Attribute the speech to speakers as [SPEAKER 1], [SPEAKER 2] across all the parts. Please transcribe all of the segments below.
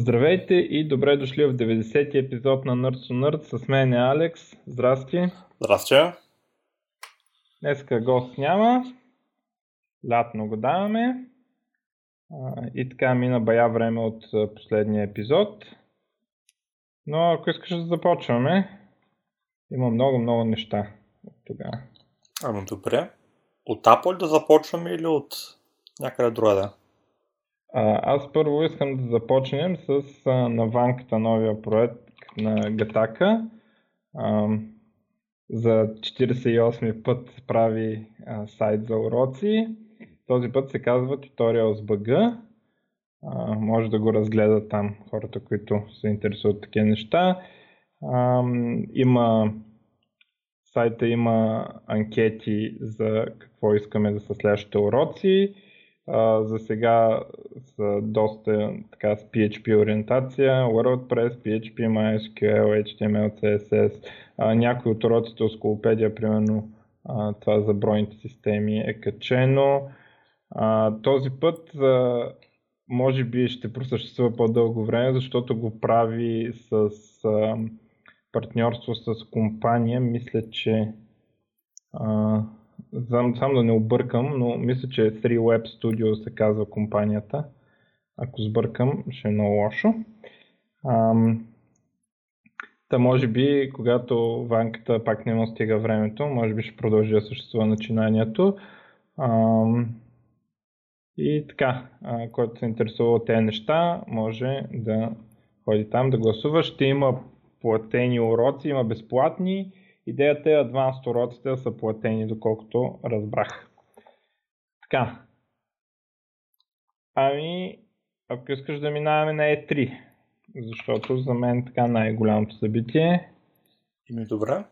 [SPEAKER 1] Здравейте и добре дошли в 90-ти епизод на Nerds on Nerds. С мен е Алекс. Здрасти.
[SPEAKER 2] Здрасти.
[SPEAKER 1] Днеска гост няма. Лятно го даваме. И така мина бая време от последния епизод. Но ако искаш да започваме, има много-много неща от тогава.
[SPEAKER 2] Ами добре. От Apple да започваме или от някъде другаде?
[SPEAKER 1] Аз първо искам да започнем с наванката новия проект на Гатака. За 48 път прави сайт за уроци. Този път се казва Tutorials.bg. А, може да го разгледат там хората, които се интересуват такива неща. Има сайта има анкети за какво искаме да са следващите уроци за сега са доста така с PHP ориентация, WordPress, PHP, MySQL, HTML, CSS. А, някои от уроците Сколопедия, примерно а, това за бройните системи е качено. Този път може би ще просъществува по-дълго време, защото го прави с партньорство с компания. Мисля, че Сам, сам да не объркам, но мисля, че 3 Web Studio се казва компанията. Ако сбъркам, ще е много лошо. Ам, Та може би, когато ванката пак не му стига времето, може би ще продължи да съществува начинанието. Ам, и така, а, който се интересува от тези неща, може да ходи там да гласува. Ще има платени уроци, има безплатни Идеята е Advanced уроците да са платени, доколкото разбрах. Така. Ами, ако искаш да минаваме на E3, защото за мен така най-голямото събитие.
[SPEAKER 2] Ими добре.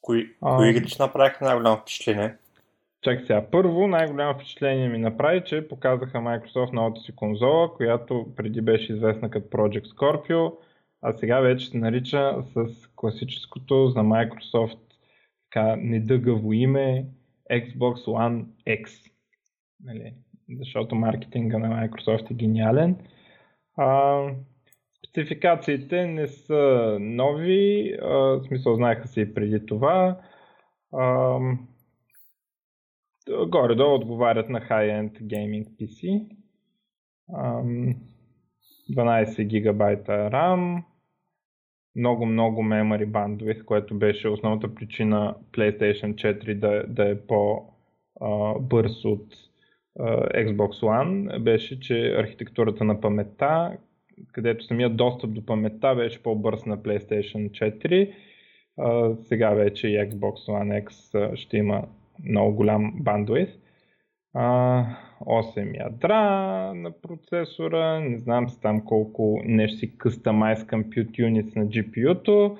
[SPEAKER 2] Кои, а... кои игри ще направиха най-голямо впечатление?
[SPEAKER 1] Чакай сега. Първо най-голямо впечатление ми направи, че показаха Microsoft новата си конзола, която преди беше известна като Project Scorpio а сега вече се нарича с класическото за Microsoft така недъгаво име Xbox One X. Нали? Защото маркетинга на Microsoft е гениален. А, спецификациите не са нови, а, в смисъл знаеха се и преди това. А, горе-долу отговарят на high-end gaming PC. 12 гигабайта RAM, много-много memory bandwidth, което беше основната причина PlayStation 4 да, да е по-бърз от Xbox One, беше, че архитектурата на паметта, където самият достъп до паметта беше по-бърз на PlayStation 4. сега вече и Xbox One X ще има много голям bandwidth. 8 ядра на процесора, не знам си там колко нещо си Customize Compute Units на GPU-то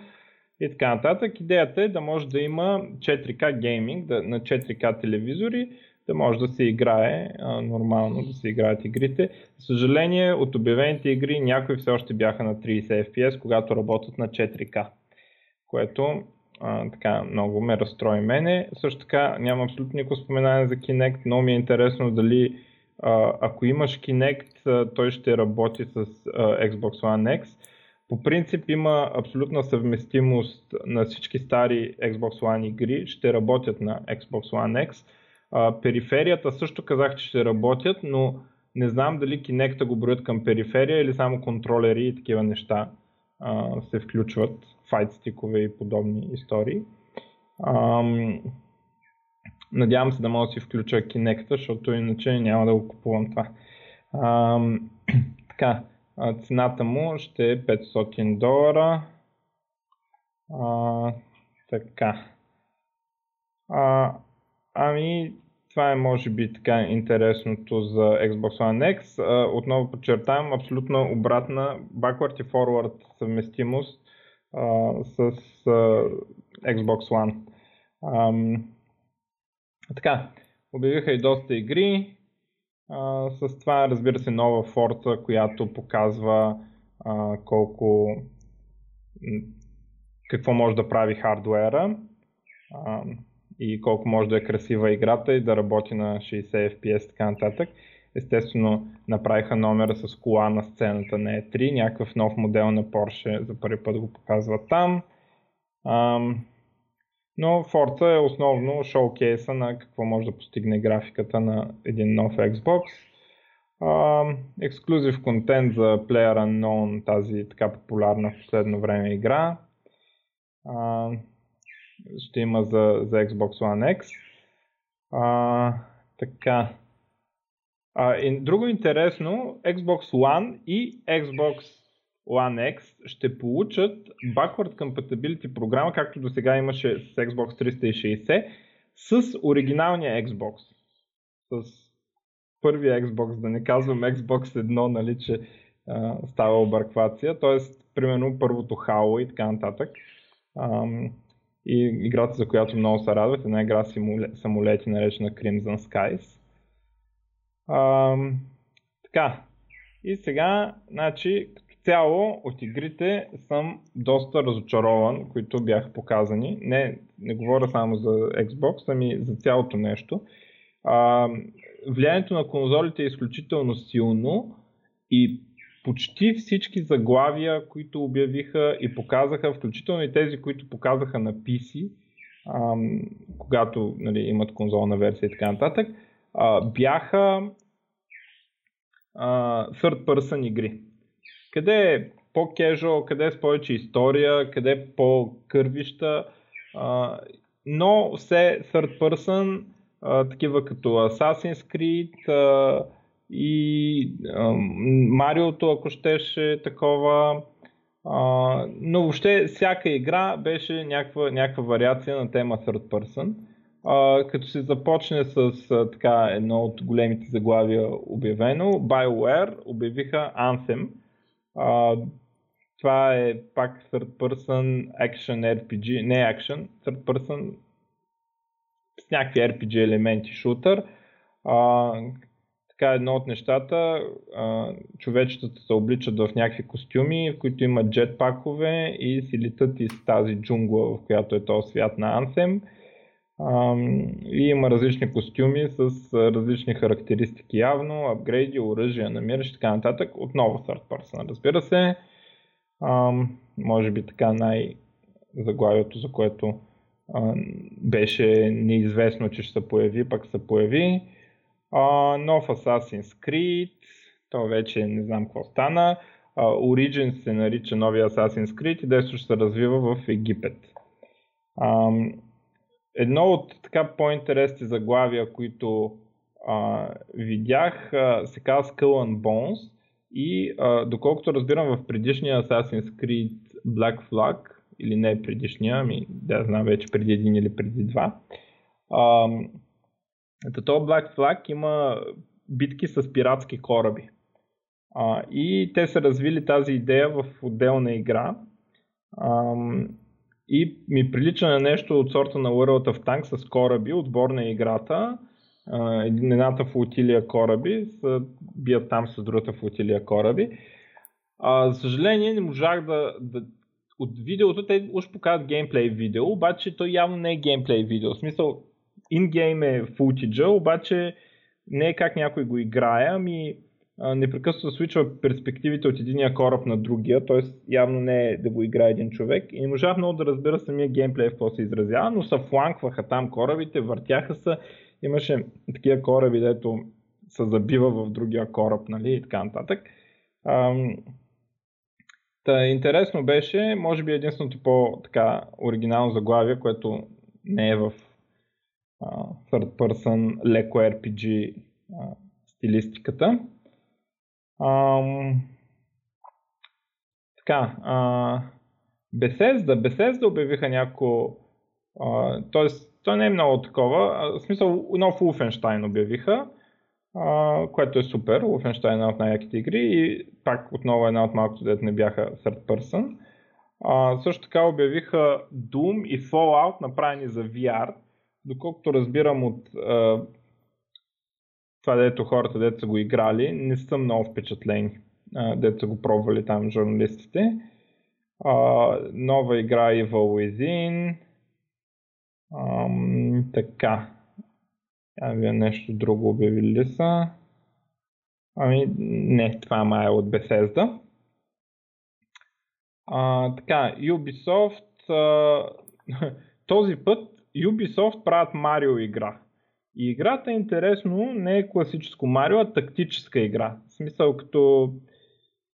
[SPEAKER 1] и така нататък. Идеята е да може да има 4K гейминг да, на 4K телевизори, да може да се играе а, нормално, да се играят игрите. За съжаление, от обявените игри някои все още бяха на 30 FPS, когато работят на 4K, което така много ме разстрои мене. Също така няма абсолютно никакво споменание за Kinect. Много ми е интересно дали а, ако имаш Kinect, той ще работи с а, Xbox One X. По принцип има абсолютна съвместимост на всички стари Xbox One игри, ще работят на Xbox One X. А, периферията също казах, че ще работят, но не знам дали Kinect го броят към периферия или само контролери и такива неща а, се включват файтстикове и подобни истории. Ам, надявам се да мога да си включа Kinect, защото иначе няма да го купувам това. Ам, така, цената му ще е 500 долара. А, така. А, ами, това е може би така интересното за Xbox One X. Отново подчертавам, абсолютно обратна backward и forward съвместимост а, с а, Xbox One. А, така, обявиха и доста игри. А, с това разбира се нова Forza, която показва а, колко какво може да прави хардуера. А, и колко може да е красива играта и да работи на 60 FPS и така нататък. Естествено, направиха номера с кола на сцената на E3, някакъв нов модел на Porsche за първи път го показват там. Ам, но Forza е основно шоукейса на какво може да постигне графиката на един нов Xbox. Ексклюзив контент за Player Unknown, тази така популярна в последно време игра. А, ще има за, за Xbox One X. А, така. А, и, друго интересно, Xbox One и Xbox One X ще получат Backward Compatibility програма, както до сега имаше с Xbox 360, с оригиналния Xbox. С първия Xbox, да не казвам Xbox 1, нали, че а, става обърквация. Тоест, примерно първото Halo и така нататък. Ам, и играта, за която много се радват, една игра самолети, наречена Crimson Skies. Ам, така, и сега, значи, като цяло от игрите съм доста разочарован, които бяха показани. Не, не говоря само за Xbox, ами за цялото нещо. А, влиянието на конзолите е изключително силно и почти всички заглавия, които обявиха и показаха, включително и тези, които показаха на PC, ам, когато нали, имат конзолна версия и така нататък, а, бяха а, third person игри. Къде е по-кежуал, къде е с повече история, къде е по-кървища, а, но все third person, а, такива като Assassin's Creed, а, и Мариото, ако щеше такова. А, но въобще всяка игра беше някаква, някаква вариация на тема Third Person. А, като се започне с а, така едно от големите заглавия обявено, BioWare обявиха Anthem. А, това е пак Third Person Action RPG, не Action, Third Person с някакви RPG елементи шутър, а, така едно от нещата, а, човечетата се обличат в някакви костюми, в които имат джетпакове и си летат из тази джунгла, в която е този свят на Ансем. И има различни костюми с различни характеристики явно, апгрейди, оръжия, намираш и така нататък. Отново third person, разбира се. Може би така най-заглавието, за което беше неизвестно, че ще се появи, пък се появи. Нов Assassin's Creed, то вече не знам какво стана. А, Origins се нарича новия Assassin's Creed и десо ще се развива в Египет. А, едно от така по-интересни заглавия, които а, видях, а, се казва Skull and Bones и а, доколкото разбирам в предишния Assassin's Creed Black Flag, или не предишния, ами да знам вече преди един или преди два, а, ето то Black Flag има битки с пиратски кораби. А, и те са развили тази идея в отделна игра. А, и ми прилича на нещо от сорта на World of Tanks с кораби, отбор на играта. Едната флотилия кораби, са, бият там с другата флотилия кораби. А, за съжаление не можах да, да от видеото, те уж показват геймплей видео, обаче то явно не е геймплей видео. В смисъл, ингейм е футиджа, обаче не е как някой го играе, ами непрекъснато свичва перспективите от единия кораб на другия, т.е. явно не е да го играе един човек и не можах много да разбера самия геймплей в какво се изразява, но са фланкваха там корабите, въртяха се, имаше такива кораби, дето се забива в другия кораб, нали, и така нататък. Ам... Та, интересно беше, може би единственото по-така оригинално заглавие, което не е в third person, леко RPG стилистиката. А, така, а, Bethesda, Bethesda обявиха няколко, т.е. то не е много такова, в смисъл нов Wolfenstein обявиха, а, което е супер, Wolfenstein е една от най-яките игри и пак отново една от малкото, дете не бяха third person. А, също така обявиха Doom и Fallout, направени за VR, доколкото разбирам от а, това, дето хората, дето са го играли, не съм много впечатлени, а, дето са го пробвали там журналистите. А, нова игра Evil Within. А, така. А, вие нещо друго обявили ли са? Ами, не, това май е от Bethesda. А, така, Ubisoft, а, този път Ubisoft правят Марио игра. И играта е интересно, не е класическо Марио, а тактическа игра. В смисъл като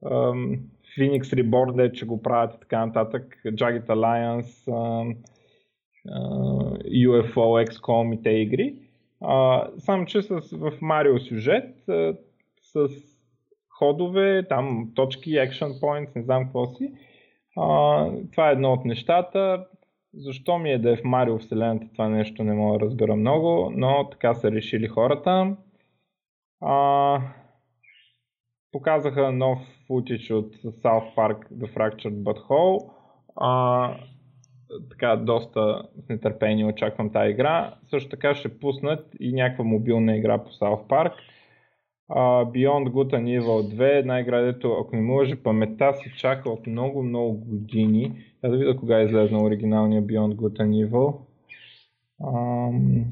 [SPEAKER 1] ам, Phoenix Reborn, че го правят и така нататък, Jagged Alliance, ам, UFO, XCOM и те игри. А, само че с, в Марио сюжет а, с ходове, там точки, action points, не знам какво си. А, това е едно от нещата. Защо ми е да е в Марио вселената, това нещо не мога да разбера много, но така са решили хората. А, показаха нов футич от South Park The Fractured Butthole. А, така доста с нетърпение очаквам тази игра. Също така ще пуснат и някаква мобилна игра по South Park. Uh, Beyond Good and Evil 2, една игра, дето ако не може паметта си чака от много, много години. Я да видя кога е излезнал оригиналния Beyond Good and Evil. Um,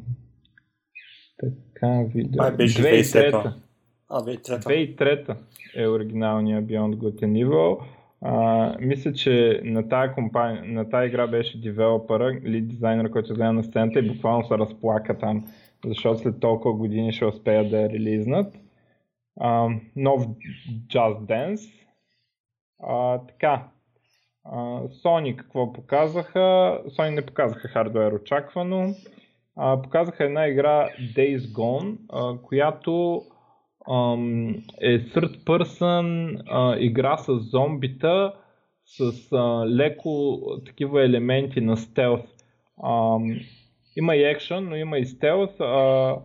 [SPEAKER 1] така, видео. 2003. 2003 е оригиналния Beyond Good and Evil. А, мисля, че на тази, компания, на тази игра беше девелопера, лид дизайнер, който гледа на сцената и буквално се разплака там, защото след толкова години ще успеят да я релизнат. Нов Just Dance. А, така, а, Sony какво показаха? Sony не показаха хардвер очаквано. А, показаха една игра Days Gone, а, която е third person а, игра с зомбита с а, леко такива елементи на стелс. А, има и екшен, но има и стелс. А,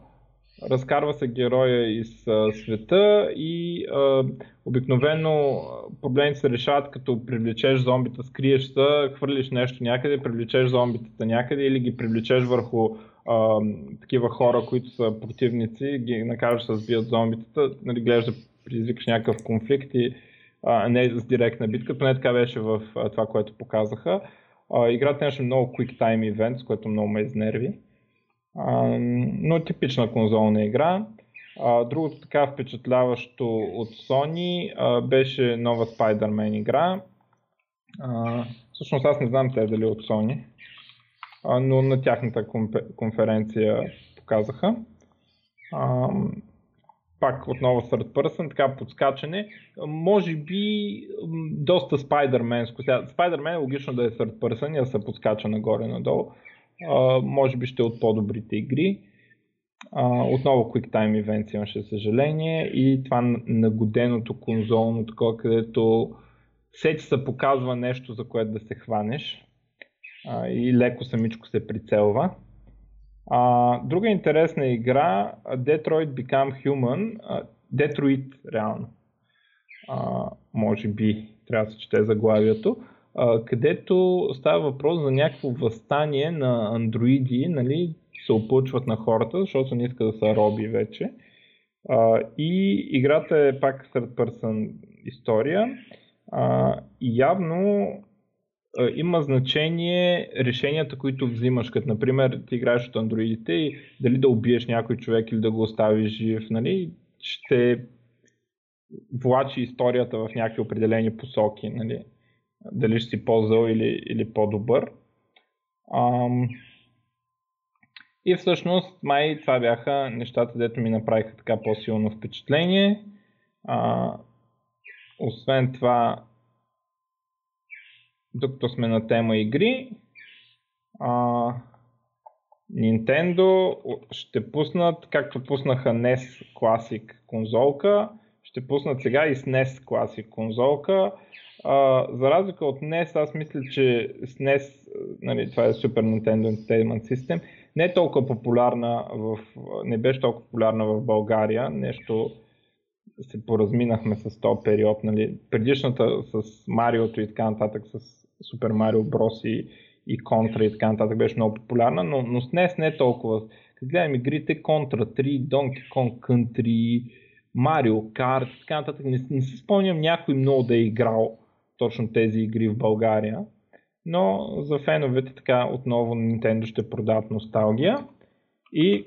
[SPEAKER 1] разкарва се героя из а, света и а, обикновено проблемите се решават като привлечеш зомбита, скриеш се, хвърлиш нещо някъде, привлечеш зомбитата някъде или ги привлечеш върху а, такива хора, които са противници, ги накараш да сбият зомбитата, нали, гледаш да предизвикаш някакъв конфликт и а, не с директна битка, поне така беше в а, това, което показаха. А, играта имаше много quick time events, което много ме изнерви. А, но типична конзолна игра. А, другото така впечатляващо от Sony а, беше нова Spider-Man игра. А, всъщност аз не знам те дали от Sony но на тяхната конференция показаха. Пак отново third person, така подскачане. Може би доста Spider-Man. Spider-Man е логично да е third person и да се подскача нагоре-надолу. Може би ще е от по-добрите игри. отново Quick Time Events имаше съжаление и това нагоденото конзолно, такова, където всеки се показва нещо, за което да се хванеш а, и леко самичко се прицелва. А, друга интересна игра, Detroit Become Human, а, Detroit реално, а, може би трябва да се чете заглавието, а, където става въпрос за някакво възстание на андроиди, нали, се опълчват на хората, защото не искат да са роби вече. А, и играта е пак third person история. А, и явно има значение решенията, които взимаш, като например ти играеш от андроидите и дали да убиеш някой човек или да го оставиш жив, нали, ще влачи историята в някакви определени посоки, нали, дали ще си по-зъл или, или по-добър. Ам... И всъщност май това бяха нещата, дето ми направиха така по-силно впечатление. А, освен това, докато сме на тема игри, а, Nintendo ще пуснат, както пуснаха NES Classic конзолка, ще пуснат сега и SNES Classic конзолка. А, за разлика от NES, аз мисля, че SNES, нали, това е Super Nintendo Entertainment System, не е толкова популярна в, не беше толкова популярна в България, нещо се поразминахме с този период, нали, предишната с Мариото и така нататък, с Супер Марио Брос и, и Контра и така нататък беше много популярна, но, но с днес не е толкова. Като гледам игрите Контра 3, Donkey Kong Country, Mario Kart и така нататък, не, не си спомням някой много да е играл точно тези игри в България. Но за феновете така отново Nintendo ще продават носталгия. И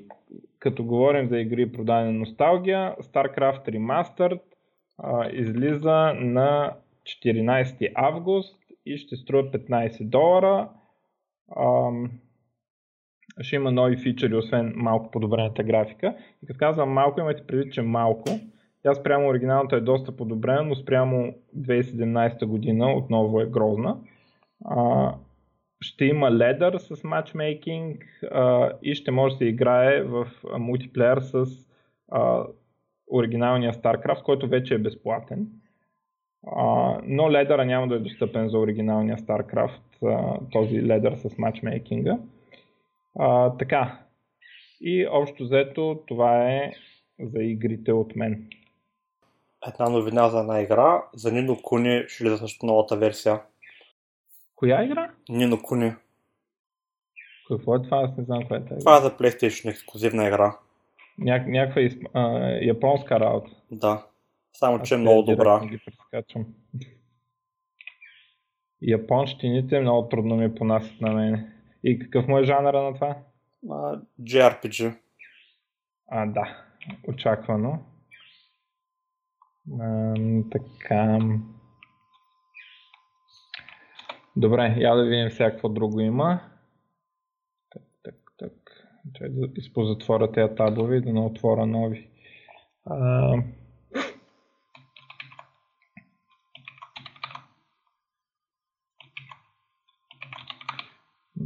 [SPEAKER 1] като говорим за игри продадена носталгия, StarCraft Remastered а, излиза на 14 август и ще струва 15 долара. А, ще има нови фичери, освен малко подобрената графика. И като казвам малко, имайте предвид, че малко. Тя спрямо оригиналното е доста подобрена, но спрямо 2017 година отново е грозна. А, ще има ледър с матчмейкинг а, и ще може да се играе в мултиплеер с а, оригиналния StarCraft, който вече е безплатен. А, но ледъра няма да е достъпен за оригиналния StarCraft, а, този ледър с матчмейкинга. А, така. И общо взето това е за игрите от мен.
[SPEAKER 2] Една новина за една игра. За Нино Куни ще ли също новата версия.
[SPEAKER 1] Коя игра?
[SPEAKER 2] Нино Куни.
[SPEAKER 1] Какво е това? Аз не знам коя е.
[SPEAKER 2] Това е за PlayStation ексклюзивна игра.
[SPEAKER 1] Ня- някаква изп... а, японска работа.
[SPEAKER 2] Да. Само,
[SPEAKER 1] Аз
[SPEAKER 2] че е много добра.
[SPEAKER 1] Ги прескачам. Японщините много трудно ми понасят на мене. И какъв му е жанъра на това?
[SPEAKER 2] А, JRPG.
[SPEAKER 1] А, да. Очаквано. Ам, така. Добре, я да видим всякакво друго има. Так, так, так. Чай да изпозатворя тези табове и да не отворя нови. А,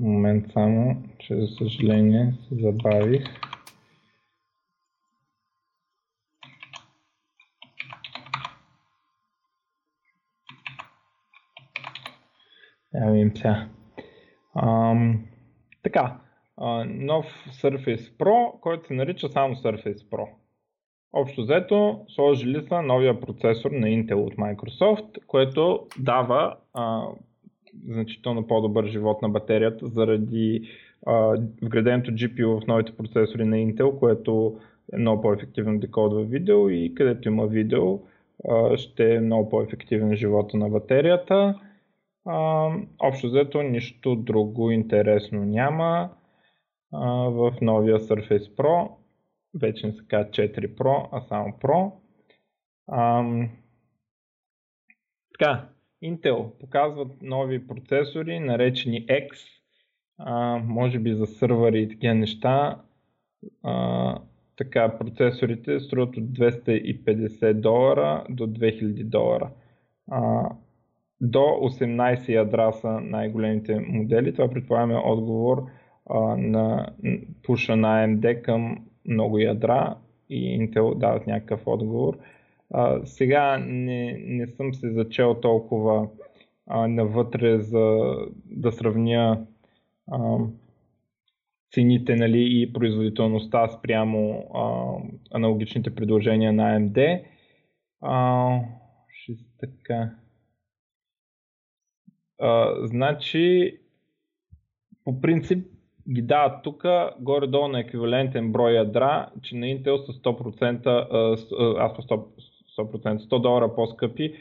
[SPEAKER 1] Момент само, че за съжаление се забавих. Я видим сега. Ам, така, а, нов Surface Pro, който се нарича само Surface Pro. Общо взето, сложили са новия процесор на Intel от Microsoft, което дава а, значително по-добър живот на батерията заради а, вграденото GPU в новите процесори на Intel, което е много по-ефективно декодва видео и където има видео а, ще е много по-ефективен живота на батерията. А, общо взето нищо друго интересно няма а, в новия Surface Pro. Вече не се казва 4 Pro, а само Pro. Ам, така, Intel показват нови процесори, наречени X, а, може би за сървъри и такива неща. А, така, процесорите струват от 250 долара до 2000 долара. А, до 18 ядра са най-големите модели. Това предполагаме отговор а, на пуша на AMD към много ядра и Intel дават някакъв отговор. А, сега не, не съм се зачел толкова а, навътре за да сравня а, цените нали, и производителността спрямо а, аналогичните предложения на AMD. А, ще така. А, значи, по принцип ги дават тук горе-долу на еквивалентен брой ядра, че на Intel са 100%, а, а, аз по 100%, 100%, 100 долара по-скъпи,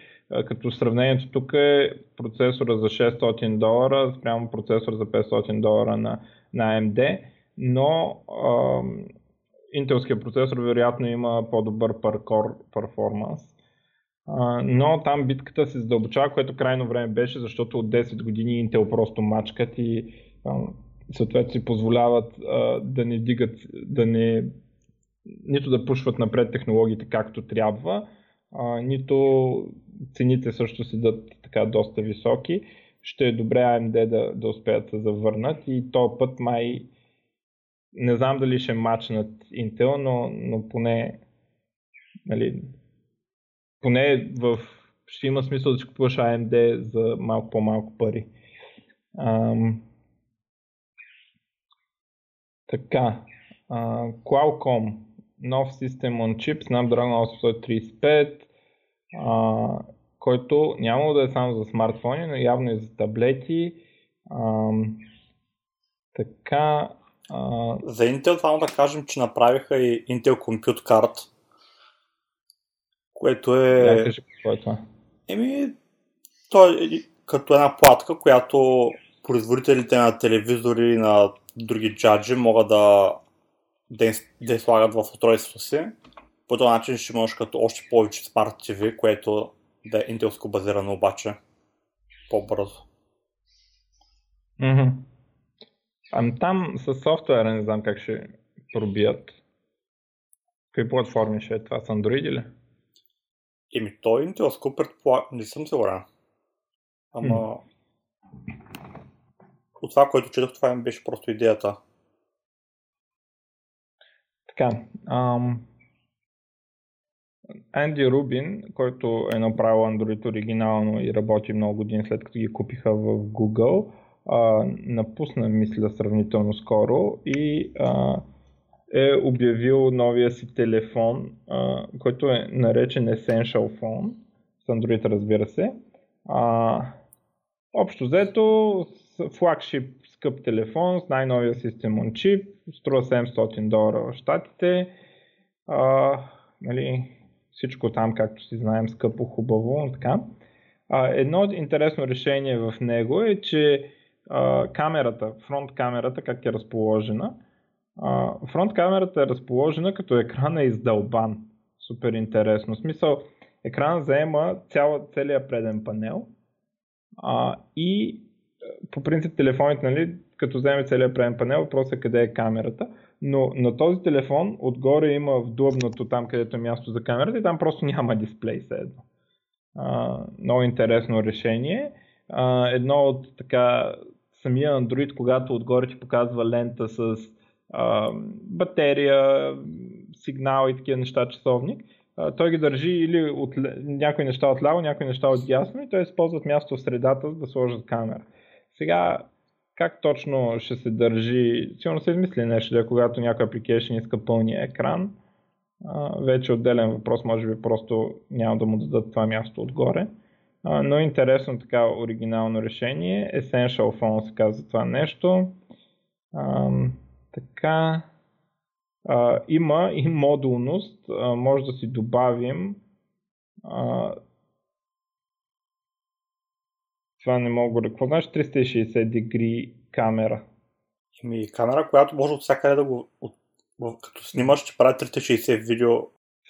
[SPEAKER 1] като сравнението тук е процесора за 600 долара спрямо процесор за 500 долара на, на AMD, но а, интелския процесор вероятно има по-добър performance. А, но там битката се задълбочава, което крайно време беше, защото от 10 години Intel просто мачкат и съответно си позволяват да не дигат, да не нито да пушват напред технологиите както трябва, а, нито цените също си дадат така доста високи. Ще е добре AMD да, да успеят да завърнат и този път май не знам дали ще мачнат Intel, но, но поне нали, поне в, ще има смисъл да си купуваш AMD за малко по-малко пари. Ам, така, а, Qualcomm, нов System on Chip, Snapdragon 835, а, който няма да е само за смартфони, но явно и за таблети. Ам, така, а,
[SPEAKER 2] За Intel само да кажем, че направиха и Intel Compute Card, което е...
[SPEAKER 1] кажи какво е това.
[SPEAKER 2] Еми, то е като една платка, която производителите на телевизори и на други джаджи могат да да, да слагат в устройството си. По този начин ще можеш като още повече Smart TV, което да е интелско базирано обаче по-бързо.
[SPEAKER 1] Mm-hmm. Ами там с софтуера не знам как ще пробият. Какви платформи ще е това? С Android или?
[SPEAKER 2] Еми, той Intel предполагам, не съм сигурен. Ама... Mm. От това, което четох, това ми беше просто идеята.
[SPEAKER 1] Така. Ам... Анди Рубин, който е направил Android оригинално и работи много години след като ги купиха в Google, а, напусна, мисля, сравнително скоро и а, е обявил новия си телефон, а, който е наречен Essential Phone, с Android разбира се. А, общо взето, флагшип скъп телефон с най-новия систем on chip, струва 700 долара в Штатите. А, нали, всичко там, както си знаем, скъпо, хубаво, така. А, едно интересно решение в него е, че а, камерата, фронт камерата, как е разположена, а, фронт камерата е разположена като екран е издълбан. Супер интересно. В смисъл, екран заема цяла, целият преден панел а, и по принцип телефоните, нали, като вземе целият преден панел, въпросът е къде е камерата. Но на този телефон отгоре има вдлъбнато там, където е място за камерата и там просто няма дисплей едно. А, много интересно решение. А, едно от така самия Android, когато отгоре ти показва лента с а, батерия, сигнал и такива неща, часовник, а, той ги държи или от, някои неща от ляво, някои неща от дясно и той използват място в средата, за да сложат камера. Сега, как точно ще се държи, сигурно се измисли нещо, да когато някой application иска пълния екран, а, вече отделен въпрос, може би просто няма да му дадат това място отгоре. А, но интересно така оригинално решение. Essential Phone се казва това нещо. А, така. А, има и модулност. А, може да си добавим а, това не мога да... Какво значи 360 дегри камера?
[SPEAKER 2] Ми, камера, която може от всякъде да го... От, като снимаш, че прави 360 видео.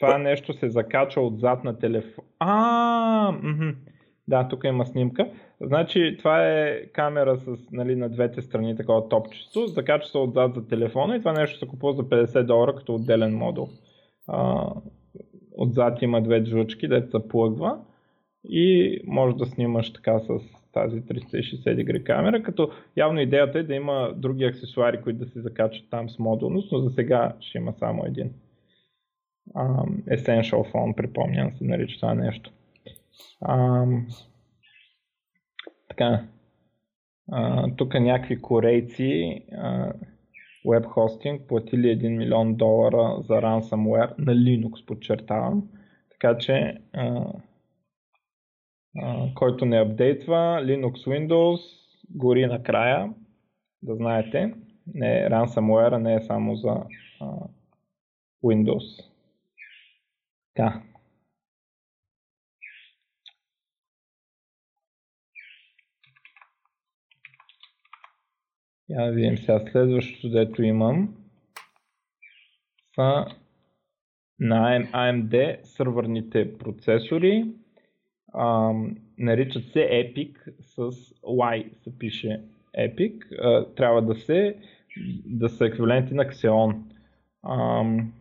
[SPEAKER 1] Това нещо се закача отзад на телефон. А, м-м. Да, тук има снимка. Значи това е камера с, нали, на двете страни, такова топчесто, закача се отзад за телефона и това нещо се купува за 50 долара като отделен модул. А, отзад има две жучки, дето се плъгва и може да снимаш така с тази 360 дегри камера, като явно идеята е да има други аксесуари, които да се закачат там с модулност, но за сега ще има само един. Um, Essential Phone, припомням се, нарича това нещо. Um, така. Uh, тук някакви корейци uh, хостинг платили 1 милион долара за ransomware на Linux, подчертавам. Така че uh, който не апдейтва, Linux Windows гори накрая, да знаете. Не, ransomware не е само за а, Windows. Така. Я да видим сега следващото, дето имам са на AMD сървърните процесори наричат се Epic с Y се пише Epic. А, трябва да се да са еквиваленти на Xeon. Ам,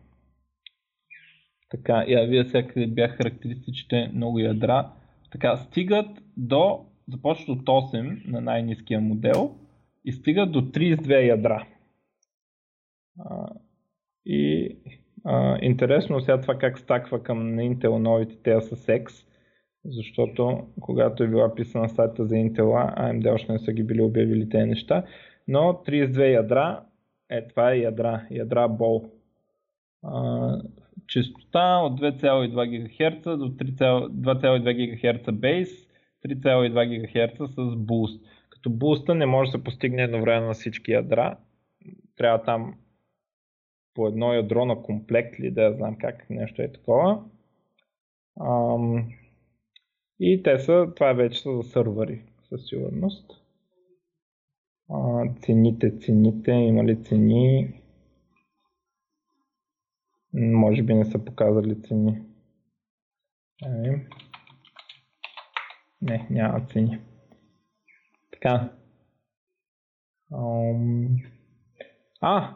[SPEAKER 1] така, я вие сега бях характеристичните много ядра. Така, стигат до, започват от 8 на най-низкия модел и стигат до 32 ядра. А, и а, интересно сега това как стаква към на Intel новите те с X защото когато е била писана статията за Intel, AMD още не са ги били обявили тези неща, но 32 ядра, е това е ядра, ядра бол. А, частота от 2,2 ГГц до 2,2 ГГц base, 3,2 ГГц с boost. Като бууста не може да се постигне едновременно на всички ядра. Трябва там по едно ядро на комплект ли да знам как нещо е такова. Ам, и те са, това вече са за сървъри, със сигурност. А, цените, цените, има ли цени? Може би не са показали цени. Ами. Не, няма цени. Така. А,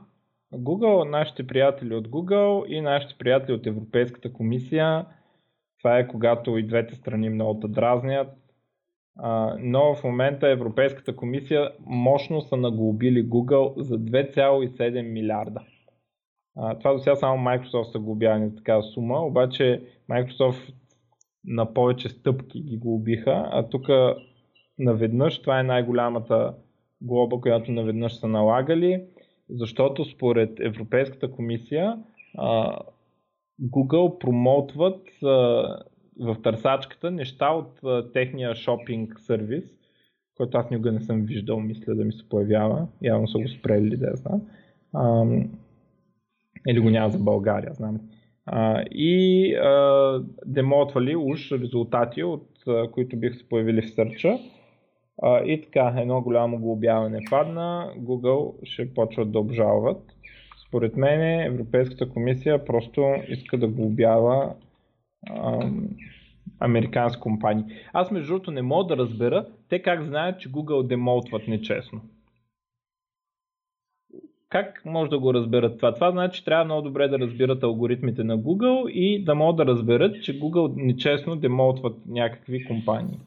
[SPEAKER 1] Google, нашите приятели от Google и нашите приятели от Европейската комисия. Това е когато и двете страни много да дразнят. но в момента Европейската комисия мощно са наглобили Google за 2,7 милиарда. това до сега само Microsoft са глобявани за такава сума, обаче Microsoft на повече стъпки ги глобиха, а тук наведнъж това е най-голямата глоба, която наведнъж са налагали защото според Европейската комисия Google промотват в търсачката неща от техния шопинг сервис, който аз никога не съм виждал, мисля да ми се появява. Явно са го спрели, да знам. или го няма за България, знам. и демотвали уж резултати, от които бих се появили в сърча а, и така, едно голямо глобяване падна, Google ще почват да обжалват. Според мен Европейската комисия просто иска да глобява ам, американски компании. Аз между другото не мога да разбера те как знаят, че Google демолтват нечестно. Как може да го разберат това? Това значи, че трябва много добре да разбират алгоритмите на Google и да могат да разберат, че Google нечестно демолтват някакви компании.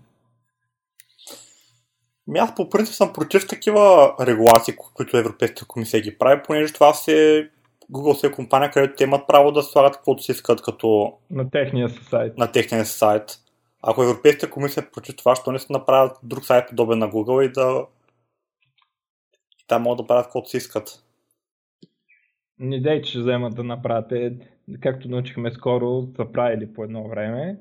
[SPEAKER 2] Ми аз по принцип съм против такива регулации, които Европейската комисия ги прави, понеже това се Google се е компания, където те имат право да слагат каквото си искат като...
[SPEAKER 1] На техния сайт.
[SPEAKER 2] На техния сайт. Ако Европейската комисия е против това, що не се направят друг сайт подобен на Google и да... И там могат да правят каквото си искат.
[SPEAKER 1] Не дей, че ще вземат да направят. Както научихме скоро, са правили по едно време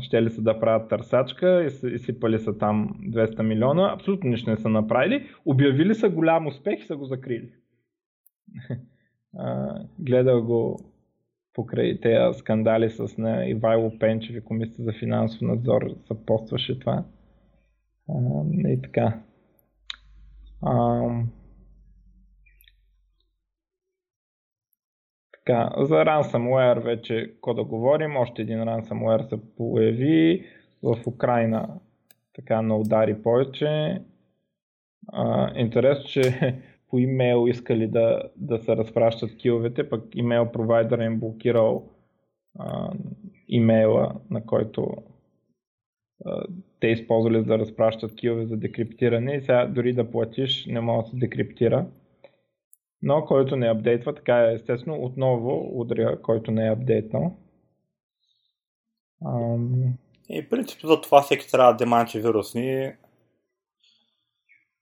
[SPEAKER 1] ще ли са да правят търсачка и сипали са там 200 милиона. Абсолютно нищо не са направили. Обявили са голям успех и са го закрили. Гледал го покрай тези скандали с на Ивайло Пенчев и Комисията за финансов надзор съпостваше това. И така. Така, за ransomware вече, какво да говорим, още един ransomware се появи в Украина. Така на удари повече. А, интересно, че по имейл искали да, да се разпращат киловете, пък имейл провайдер им блокирал а, имейла, на който а, те използвали за да разпращат килове за декриптиране. И сега дори да платиш не може да се декриптира но който не апдейтва, така е естествено, отново удря, който не е апдейтнал.
[SPEAKER 2] Ам... И принципно за това всеки трябва да има антивирусни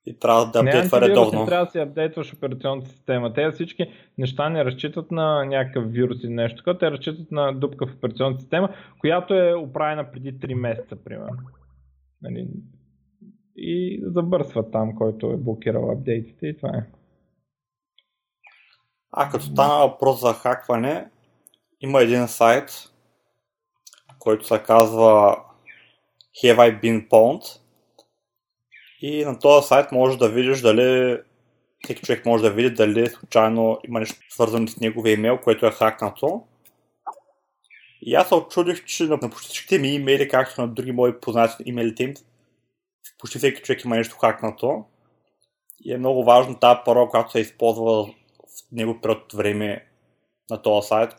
[SPEAKER 2] и трябва да апдейтва редовно.
[SPEAKER 1] Не трябва да си апдейтваш операционната система. Те всички неща не разчитат на някакъв вирус или нещо такова, те разчитат на дупка в операционната система, която е оправена преди 3 месеца, примерно. Нали? И забърсва там, който е блокирал апдейтите и това е.
[SPEAKER 2] А като стана въпрос за хакване, има един сайт, който се казва Have I Been Pwned? И на този сайт можеш да видиш дали всеки човек може да види дали случайно има нещо свързано с неговия имейл, което е хакнато. И аз се очудих, че на почти всичките ми имейли, както на други мои познати имейлите им, почти всеки човек има нещо хакнато. И е много важно тази парола, която се използва него период от време на този сайт,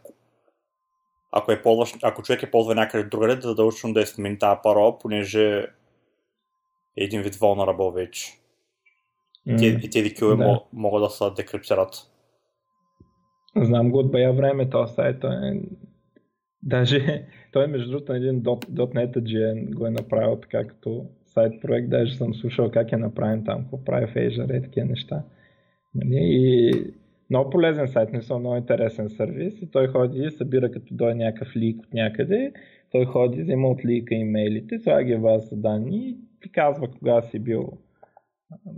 [SPEAKER 2] ако, е ползваш, ако човек е ползва някъде другаде, да задължително да е смени тази парола, понеже е един вид vulnerable вече. Mm, и тези кюле да. могат да се декриптират.
[SPEAKER 1] Знам го от бая време, този сайт е... Даже той между другото един .NET го е направил така като сайт проект, даже съм слушал как е направен там, какво прави в Azure и такива неща. Нали? И много полезен сайт, не съм много интересен сервис и той ходи събира като дойде някакъв лик от някъде, той ходи, взема от лика имейлите, слага в база данни и ти казва кога си бил,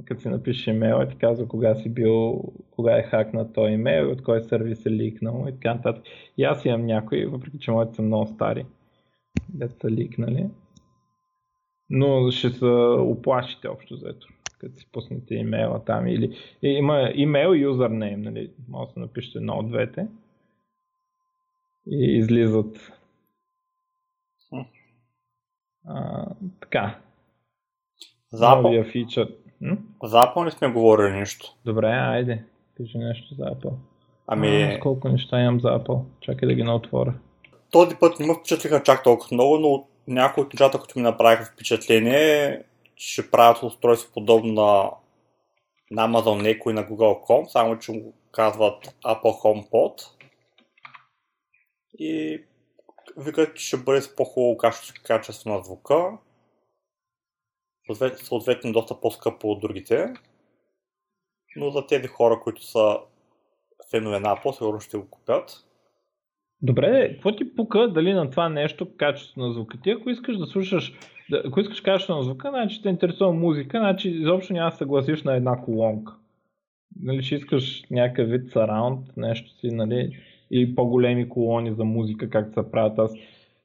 [SPEAKER 1] като си напишеш имейла, ти казва кога си бил, кога е хакнат този имейл, от кой сервис е ликнал и така нататък. И аз имам някои, въпреки че моите са много стари, дето са ликнали. Но ще се оплашите общо заето като си пуснете имейла там или има имейл и юзернейм, нали, може да напишете едно от двете. и излизат. А, така.
[SPEAKER 2] За Apple,
[SPEAKER 1] фичър. М?
[SPEAKER 2] за Apple не сме говорили нищо.
[SPEAKER 1] Добре, айде. Кажи нещо за Apple.
[SPEAKER 2] Ами,
[SPEAKER 1] А, колко неща имам за Apple. Чакай да ги наотворя.
[SPEAKER 2] този път не ме впечатлиха чак толкова много, но някои от нещата, които ми направиха впечатление, ще правят устройство подобно на, на Amazon Echo и на Google Home, само че му казват Apple HomePod. И викат, че ще бъде с по-хубаво качество, на звука. Съответ- Съответно доста по-скъпо от другите. Но за тези хора, които са фенове на Apple, сигурно ще го купят.
[SPEAKER 1] Добре, какво ти пука дали на това нещо качество на звука? Ти ако искаш да слушаш, да, ако искаш качество на звука, значи те интересува музика, значи изобщо няма да съгласиш на една колонка. Нали, ще искаш някакъв вид сараунд, нещо си, нали, или по-големи колони за музика, както се правят. Аз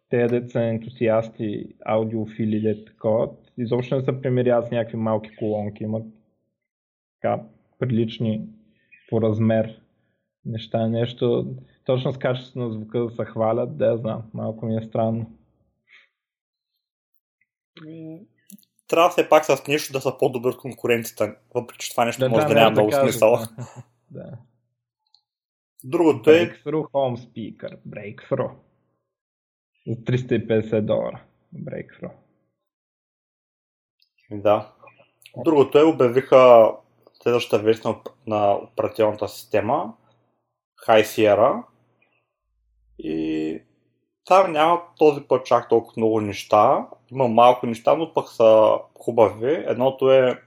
[SPEAKER 1] те деца са ентусиасти, аудиофили, де такова, изобщо не се примиряват с някакви малки колонки, имат така прилични по размер неща, нещо точно с качеството на звука да се хвалят, да знам, малко ми е странно.
[SPEAKER 2] Трябва все пак с нещо да са по-добри от конкурентите, въпреки че това нещо може да,
[SPEAKER 1] не
[SPEAKER 2] няма
[SPEAKER 1] да
[SPEAKER 2] много смисъл.
[SPEAKER 1] Да. да.
[SPEAKER 2] Другото е,
[SPEAKER 1] Breakthrough Home Speaker. Breakthrough. За 350 долара. Breakthrough.
[SPEAKER 2] да. Другото е, обявиха следващата версия на, на операционната система High Sierra и там няма този път чак толкова много неща. Има малко неща, но пък са хубави. Едното е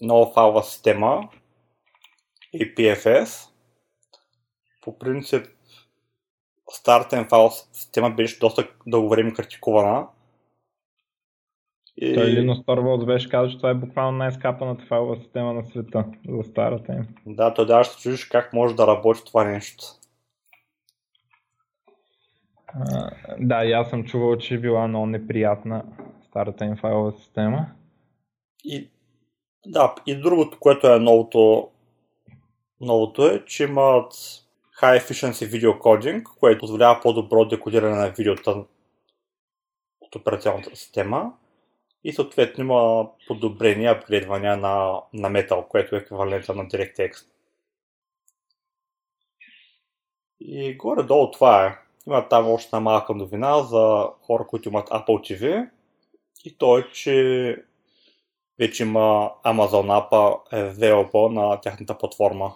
[SPEAKER 2] нова файлова система APFS. По принцип стартен файл система беше доста дълго време критикувана. И...
[SPEAKER 1] Той Linus Torvalds беше казал, че това е буквално най-скапаната файлова система на света за старата им.
[SPEAKER 2] Да, той даже ще чудиш как може да работи това нещо.
[SPEAKER 1] Да, и аз съм чувал, че е била много неприятна старата им файлова система.
[SPEAKER 2] И, да, и другото, което е новото, новото е, че имат High Efficiency Video Coding, което позволява по-добро декодиране на видеота от операционната система. И съответно има подобрения, апгрейдвания на, на Metal, което е еквивалента на DirectX. И горе-долу това е. Има там още една малка новина за хора, които имат Apple TV. И то е, че вече има Amazon App е available на тяхната платформа.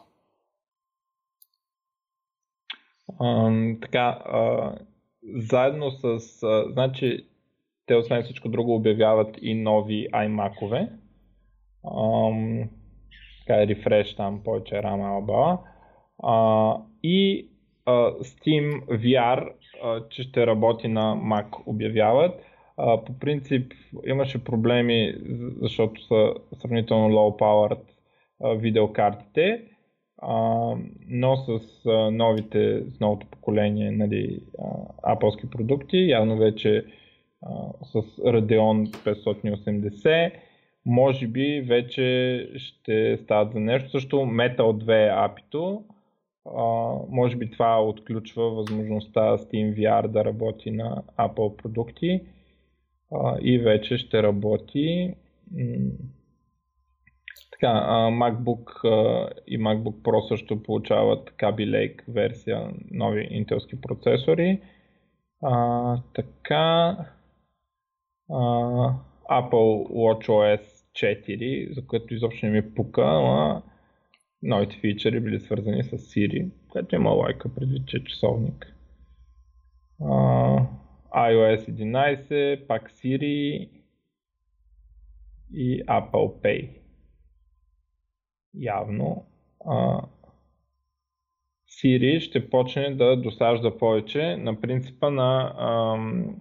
[SPEAKER 1] А, така, а, заедно с, а, значи, те освен всичко друго обявяват и нови iMac-ове. Ам, така е рефреш там, повече RAM алба. А, и Steam VR, че ще работи на Mac обявяват. По принцип имаше проблеми, защото са сравнително low powered видеокартите, но с новите, с новото поколение нали, Apple продукти, явно вече с Radeon 580, може би вече ще стават за нещо. Също Metal 2 апито, може би това отключва възможността SteamVR да работи на Apple продукти а, и вече ще работи така, а, MacBook и MacBook Pro също получават Kaby Lake версия нови интелски процесори. Така, Apple WatchOS 4, за което изобщо не ми пука, ама новите фичери били свързани с Siri, което има лайка предвид, че е часовник. А, iOS 11, пак Siri и Apple Pay. Явно а, Siri ще почне да досажда повече на принципа на ам,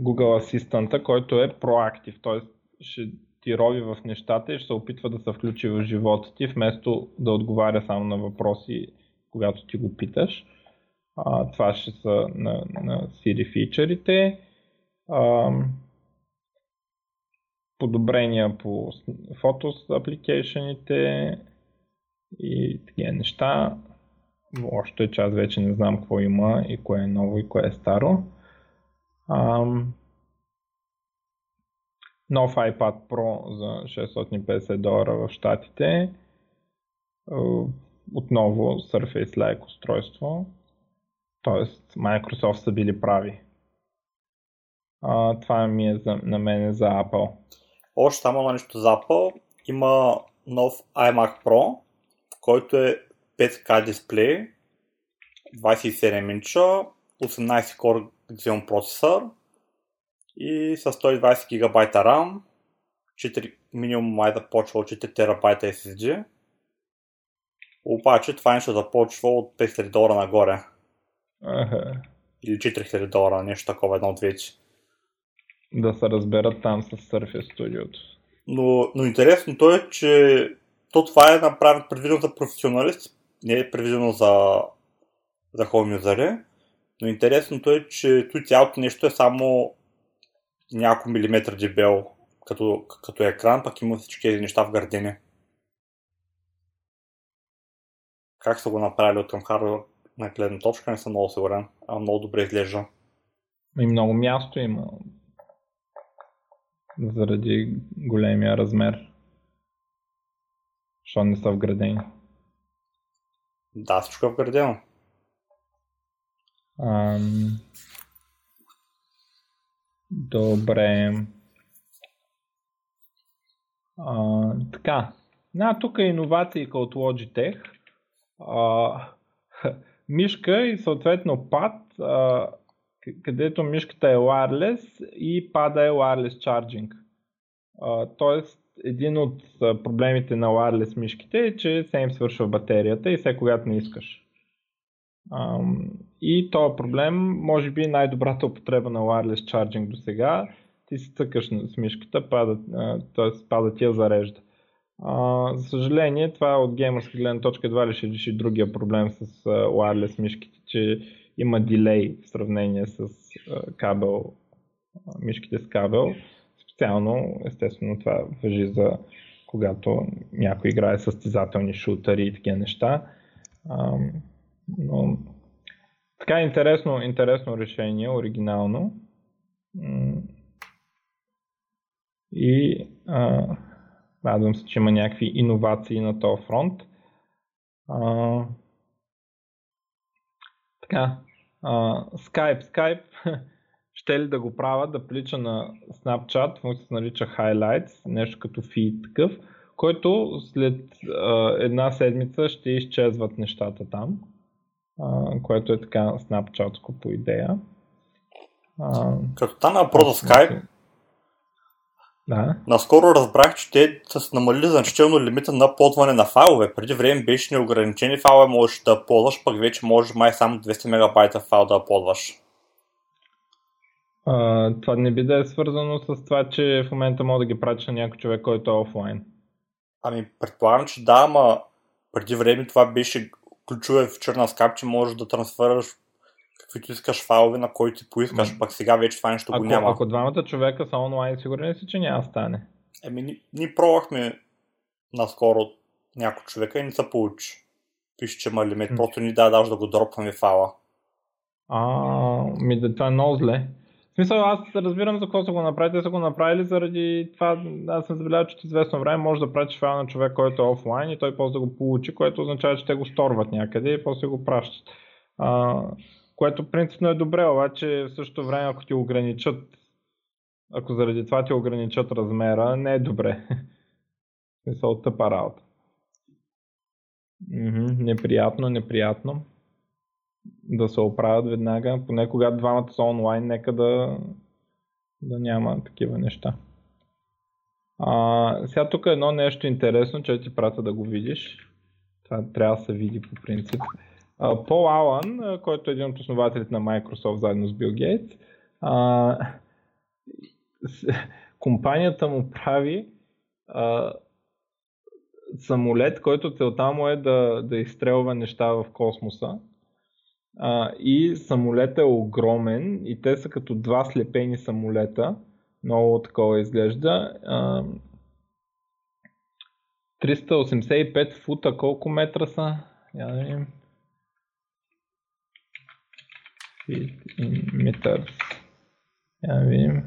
[SPEAKER 1] Google Assistant, който е проактив, т.е. ще ти рови в нещата и ще се опитва да се включи в живота ти, вместо да отговаря само на въпроси, когато ти го питаш. А, това ще са на, на Siri фичерите. А, подобрения по фотос апликейшените и такива неща. Още че аз вече не знам какво има и кое е ново и кое е старо. Ам... Нов iPad Pro за 650 долара в Штатите. Отново Surface-like устройство. Тоест Microsoft са били прави. А, това ми е за, на мен е за Apple.
[SPEAKER 2] Още само на нещо за Apple. Има нов iMac Pro, който е 5K дисплей, 27 инча, 18 Core Xeon процесор и с 120 ГБ RAM, 4, минимум май да почва от 4 терабайта SSD. Обаче това нещо започва от 5000 долара нагоре.
[SPEAKER 1] Ага.
[SPEAKER 2] Или 4000 долара, нещо такова, едно от двете.
[SPEAKER 1] Да се разберат там с Surface Studio.
[SPEAKER 2] Но, но интересното е, че то това е направено предвидено за професионалист, не е предвидено за, за home юзери. Но интересното е, че тут цялото нещо е само няколко милиметра дебел като, като екран, пък има всички тези неща в гърдини. Как са го направили от към хардвер на гледна точка, не съм много сигурен, а много добре изглежда.
[SPEAKER 1] И много място има заради големия размер. Що не са вградени?
[SPEAKER 2] Да, всичко е вградено.
[SPEAKER 1] Ам... Добре. А, така. На, тук е иновации от Logitech. А, мишка и съответно пад, а, където мишката е wireless и пада е wireless charging. А, тоест, един от проблемите на wireless мишките е, че се им свършва батерията и все когато не искаш. И този проблем, може би най-добрата употреба на wireless charging до сега, ти си цъкаш с мишката, пада, т.е. пада ти я зарежда. За съжаление, това от геймърска гледна точка едва ли ще реши другия проблем с wireless мишките, че има дилей в сравнение с кабел, мишките с кабел. Специално, естествено, това въжи за когато някой играе състезателни шутъри и такива неща. Но така интересно, интересно решение, оригинално. И а, радвам се, че има някакви иновации на този фронт. А, така, а, Skype, Skype ще ли да го правя да прилича на Snapchat, функция се нарича Highlights, нещо като feed такъв, който след а, една седмица ще изчезват нещата там а, което е така Snapchat по идея.
[SPEAKER 2] А, Като стана въпрос за Skype,
[SPEAKER 1] да.
[SPEAKER 2] Наскоро разбрах, че те са намалили значително лимита на ползване на файлове. Преди време беше неограничени файлове, можеш да ползваш, пък вече можеш май само 200 мегабайта файл да ползваш.
[SPEAKER 1] А, това не би да е свързано с това, че в момента мога да ги пратиш на някой човек, който е офлайн.
[SPEAKER 2] Ами, предполагам, че да, ама преди време това беше ключове в черна скап, че можеш да трансфераш каквито искаш файлове, на който ти поискаш, пък сега вече това нещо
[SPEAKER 1] ако,
[SPEAKER 2] го няма.
[SPEAKER 1] Ако двамата човека са онлайн, сигурен си, че няма стане?
[SPEAKER 2] Еми, ни, ни пробвахме наскоро някой човека и не се получи. Пише, че има лимит, просто ни да даш да го дропваме файла.
[SPEAKER 1] А, ми да това е много зле. Смисъл, аз разбирам за какво са го направили. Те са го направили заради това, аз съм забелязал, че от известно време може да пратиш файл на човек, който е офлайн и той после да го получи, което означава, че те го сторват някъде и после го пращат. А, което принципно е добре, обаче в същото време, ако ти ограничат, ако заради това ти ограничат размера, не е добре. В смисъл, тъпа работа. неприятно, неприятно да се оправят веднага, поне когато двамата са онлайн, нека да, да няма такива неща. А, сега тук е едно нещо интересно, че ти пратя да го видиш. Това трябва да се види по принцип. А, Пол Алън, който е един от основателите на Microsoft заедно с Бил Гейтс, а, компанията му прави а, самолет, който целта му е да, да изстрелва неща в космоса а, и самолета е огромен и те са като два слепени самолета. Много такова изглежда. А, 385 фута колко метра са? Я да видим. feet. Я видим.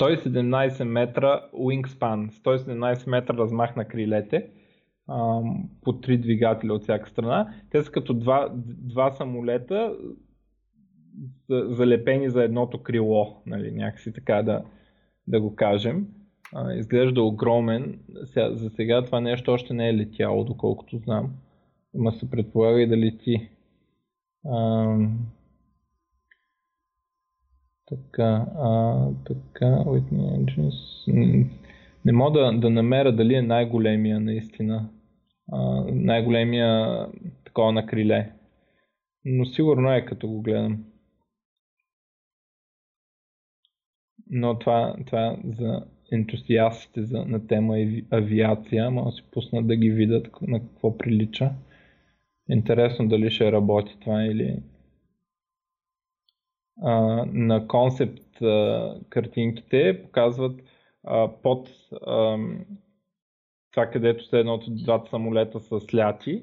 [SPEAKER 1] 117 метра wingspan, 117 метра размах на крилете по три двигателя от всяка страна. Те са като два, два самолета залепени за едното крило, нали, някакси така да, да го кажем. А, изглежда огромен. Сега, за сега това нещо още не е летяло, доколкото знам. Ма се предполага и да лети. А, така, а, така, Whitney Engines. Не мога да, да намеря дали е най-големия наистина. Най-големия такова на криле. Но сигурно е като го гледам. Но това, това за ентусиастите за, на тема авиация, може да си пуснат да ги видят на какво прилича. Интересно дали ще работи това или а, на концепт картинките показват а, под а, това, където са едното двата самолета са сляти.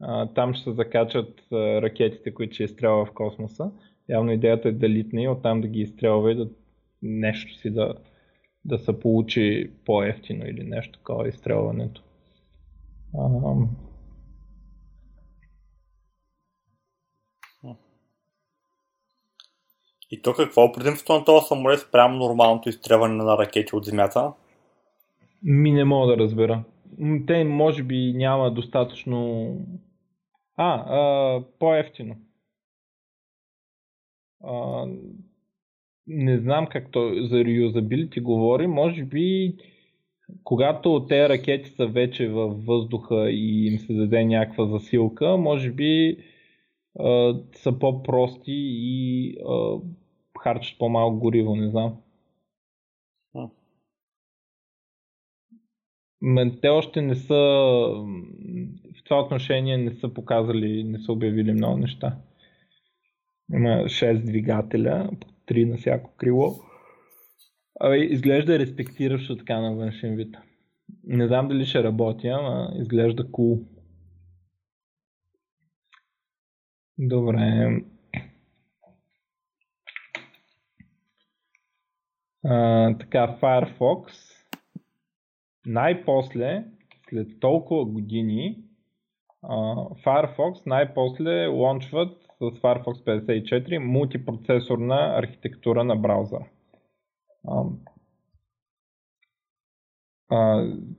[SPEAKER 1] А, там ще се закачат а, ракетите, които ще изстрелва в космоса. Явно идеята е да литне и оттам да ги изстрелва и да нещо си да, да се получи по-ефтино или нещо такова изстрелването. А,
[SPEAKER 2] И то какво е предимството на този самолет спрямо нормалното изстрелване на ракети от Земята?
[SPEAKER 1] Ми не мога да разбера. Те може би няма достатъчно... А, а по-ефтино. А, не знам как то за reusability говори. Може би когато тези ракети са вече във въздуха и им се даде някаква засилка, може би а, са по-прости и а, харчат по-малко гориво, не знам. Те още не са в това отношение не са показали, не са обявили много неща. Има 6 двигателя, по 3 на всяко крило. А, изглежда респектиращо така на външен вид. Не знам дали ще работя, ама изглежда cool. Добре. А, така, Firefox най-после, след толкова години, Firefox най-после лончват с Firefox 54 мултипроцесорна архитектура на браузъра.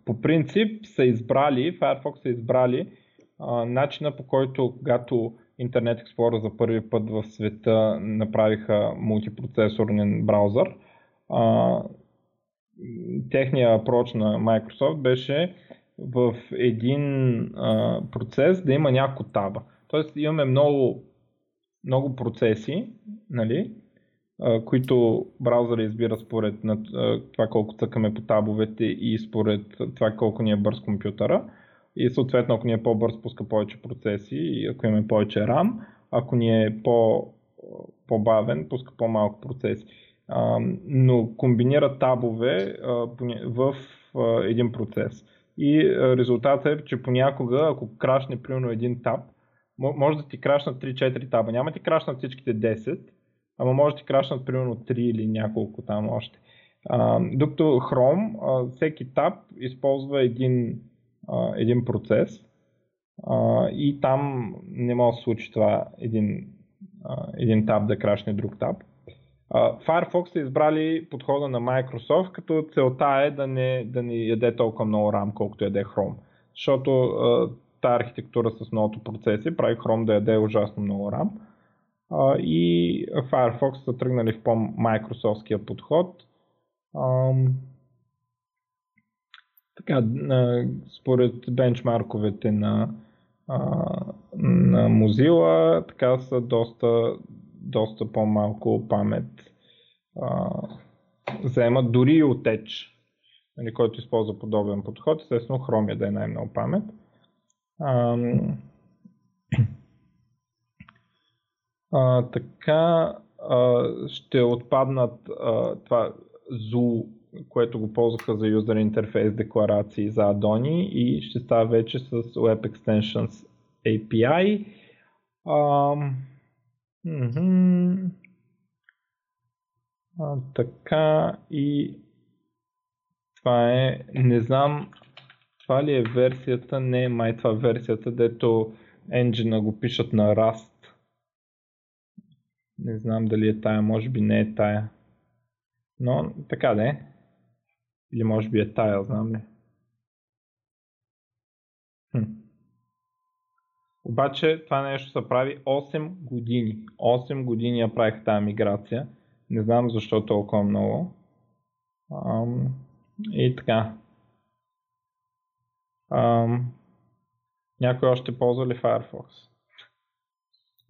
[SPEAKER 1] По принцип са избрали, Firefox са избрали начина по който когато Internet Explorer за първи път в света направиха мултипроцесорен браузър, техния проч на Microsoft беше в един а, процес да има няколко таба. Тоест имаме много, много процеси, нали, а, които браузъра избира според на, а, това колко цъкаме по табовете и според това колко ни е бърз компютъра. И съответно, ако ни е по-бърз, пуска повече процеси и ако имаме повече RAM, ако ни е по, по-бавен, пуска по-малко процеси но комбинира табове в един процес. И резултатът е, че понякога, ако крашне примерно един таб, може да ти крашнат 3-4 таба. Няма ти крашнат всичките 10, ама може да ти крашнат примерно 3 или няколко там още. А, докато Chrome, а, всеки таб използва един, а, един процес а, и там не може да случи това един, а, един таб да крашне друг таб. Firefox са избрали подхода на Microsoft, като целта е да не, да не яде толкова много RAM, колкото яде Chrome. Защото тази архитектура с многото процеси прави Chrome да яде ужасно много RAM. и Firefox са тръгнали в по-майкрософтския подход. така, според бенчмарковете на, на Mozilla, така са доста, доста по-малко памет а, заемат, дори и от Edge, нали, който използва подобен подход, естествено Chrome да е най-много памет. А, а, така а, ще отпаднат а, това ZOO, което го ползваха за юзер интерфейс декларации за адони и ще става вече с Web Extensions API. А, А, така и това е, не знам, това ли е версията, не, май това е версията, дето енджина го пишат на Rust. Не знам дали е тая, може би не е тая. Но така да е. Или може би е тая, знам ли. Обаче това нещо се прави 8 години. 8 години я правих тази миграция. Не знам защо толкова много. Ам, и така. Ам, някой още ползва ли Firefox?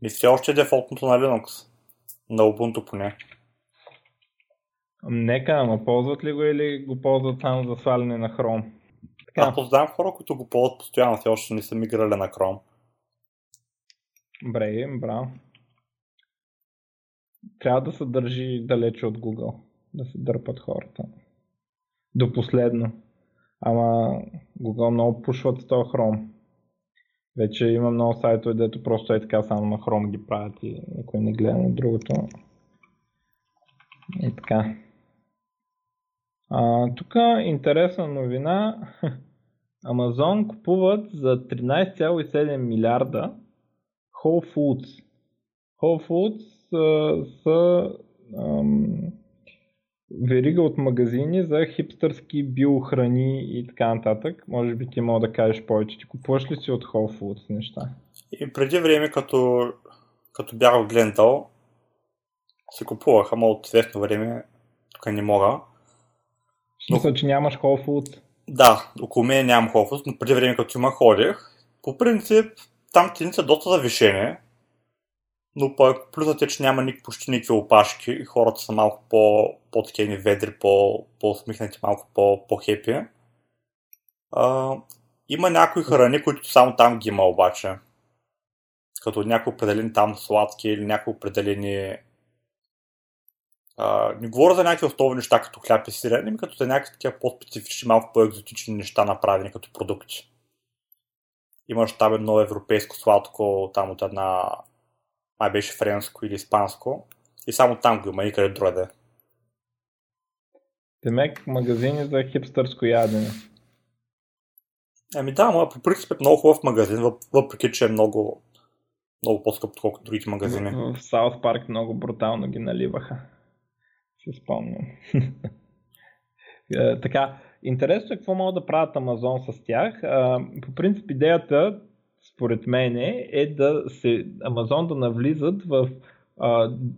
[SPEAKER 2] И все още е дефолтното на Linux. На Ubuntu поне.
[SPEAKER 1] Нека, ама ползват ли го или го ползват само за сваляне на Chrome?
[SPEAKER 2] Така. Аз познавам хора, които го ползват постоянно, все още не са миграли на Chrome.
[SPEAKER 1] Бре, браво. Трябва да се държи далече от Google. Да се дърпат хората. До последно. Ама Google много пушват с този Chrome. Вече има много сайтове, дето просто е така само на Chrome ги правят и никой не гледа на другото. И така. А, тук интересна новина. Amazon купуват за 13,7 милиарда Whole Foods. Whole Foods са, са ам, верига от магазини за хипстърски биохрани и така нататък. Може би ти мога да кажеш повече. Ти купуваш ли си от Whole Foods неща?
[SPEAKER 2] И преди време, като, като бях в Глентал, си купувах, ама от известно време тук не мога.
[SPEAKER 1] Мисля, че нямаш Whole Foods.
[SPEAKER 2] Да, около мен нямам Whole Foods, но преди време, като има ходих, по принцип там цените са доста завишени, но пък плюсът е, че няма ник, почти никакви опашки и хората са малко по, по такива ведри, по, по-усмихнати, малко по, по-хепи. А, има някои храни, които само там ги има обаче. Като някои определени там сладки или някои определени а, не говоря за някакви основни неща, като хляб и сирене, ами като за някакви такива по-специфични, малко по-екзотични неща, направени като продукти. Имаш там едно европейско сладко, там от една, май беше френско или испанско, и само там го има, никъде другаде.
[SPEAKER 1] Демек магазини за хипстърско ядене.
[SPEAKER 2] Ами да, но по принцип е много хубав магазин, въпреки че е много, много по-скъп, отколкото другите магазини.
[SPEAKER 1] В Саут Парк много брутално ги наливаха. Си спомням. Е, така, интересно е какво могат да правят Амазон с тях. По принцип идеята, според мен, е да се Амазон да навлизат в